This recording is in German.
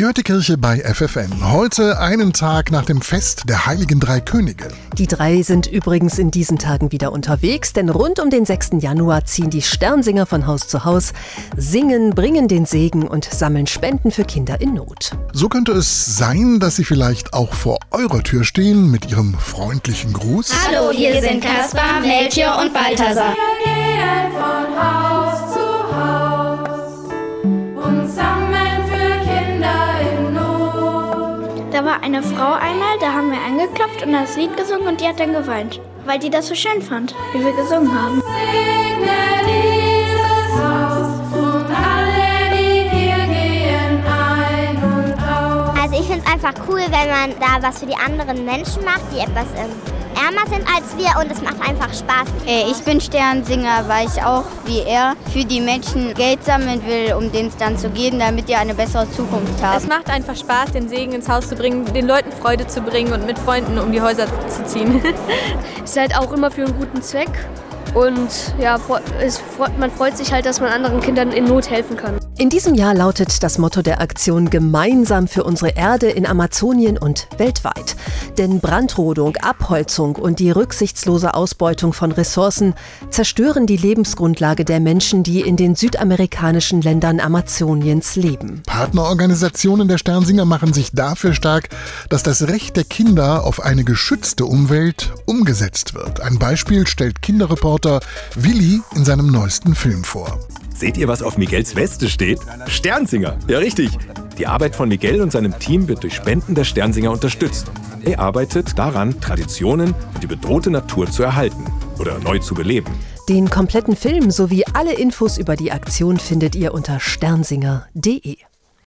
Ihr hört die Kirche bei FFN. Heute einen Tag nach dem Fest der Heiligen Drei Könige. Die drei sind übrigens in diesen Tagen wieder unterwegs, denn rund um den 6. Januar ziehen die Sternsinger von Haus zu Haus, singen, bringen den Segen und sammeln Spenden für Kinder in Not. So könnte es sein, dass sie vielleicht auch vor eurer Tür stehen mit ihrem freundlichen Gruß. Hallo, hier sind Kaspar, Melchior und Balthasar. Wir gehen von Haus Da war eine Frau einmal, da haben wir angeklopft und das Lied gesungen und die hat dann geweint, weil die das so schön fand, wie wir gesungen haben. Also ich finde es einfach cool, wenn man da was für die anderen Menschen macht, die etwas ähm, ärmer sind als wir und es macht einfach Spaß. Äh, Ich bin Sternsinger, weil ich auch wie er für die Menschen Geld sammeln will, um denen es dann zu geben, damit die eine bessere Zukunft Es haben. macht einfach Spaß, den Segen ins Haus zu bringen, den Leuten Freude zu bringen und mit Freunden um die Häuser zu ziehen. ist halt auch immer für einen guten Zweck. Und ja, man freut sich halt, dass man anderen Kindern in Not helfen kann. In diesem Jahr lautet das Motto der Aktion Gemeinsam für unsere Erde in Amazonien und weltweit. Denn Brandrodung, Abholzung und die rücksichtslose Ausbeutung von Ressourcen zerstören die Lebensgrundlage der Menschen, die in den südamerikanischen Ländern Amazoniens leben. Partnerorganisationen der Sternsinger machen sich dafür stark, dass das Recht der Kinder auf eine geschützte Umwelt umgesetzt wird. Ein Beispiel stellt Kinderreporter Willi in seinem neuesten Film vor. Seht ihr, was auf Miguels Weste steht? Sternsinger. Ja, richtig. Die Arbeit von Miguel und seinem Team wird durch Spenden der Sternsinger unterstützt. Er arbeitet daran, Traditionen und die bedrohte Natur zu erhalten oder neu zu beleben. Den kompletten Film sowie alle Infos über die Aktion findet ihr unter sternsinger.de.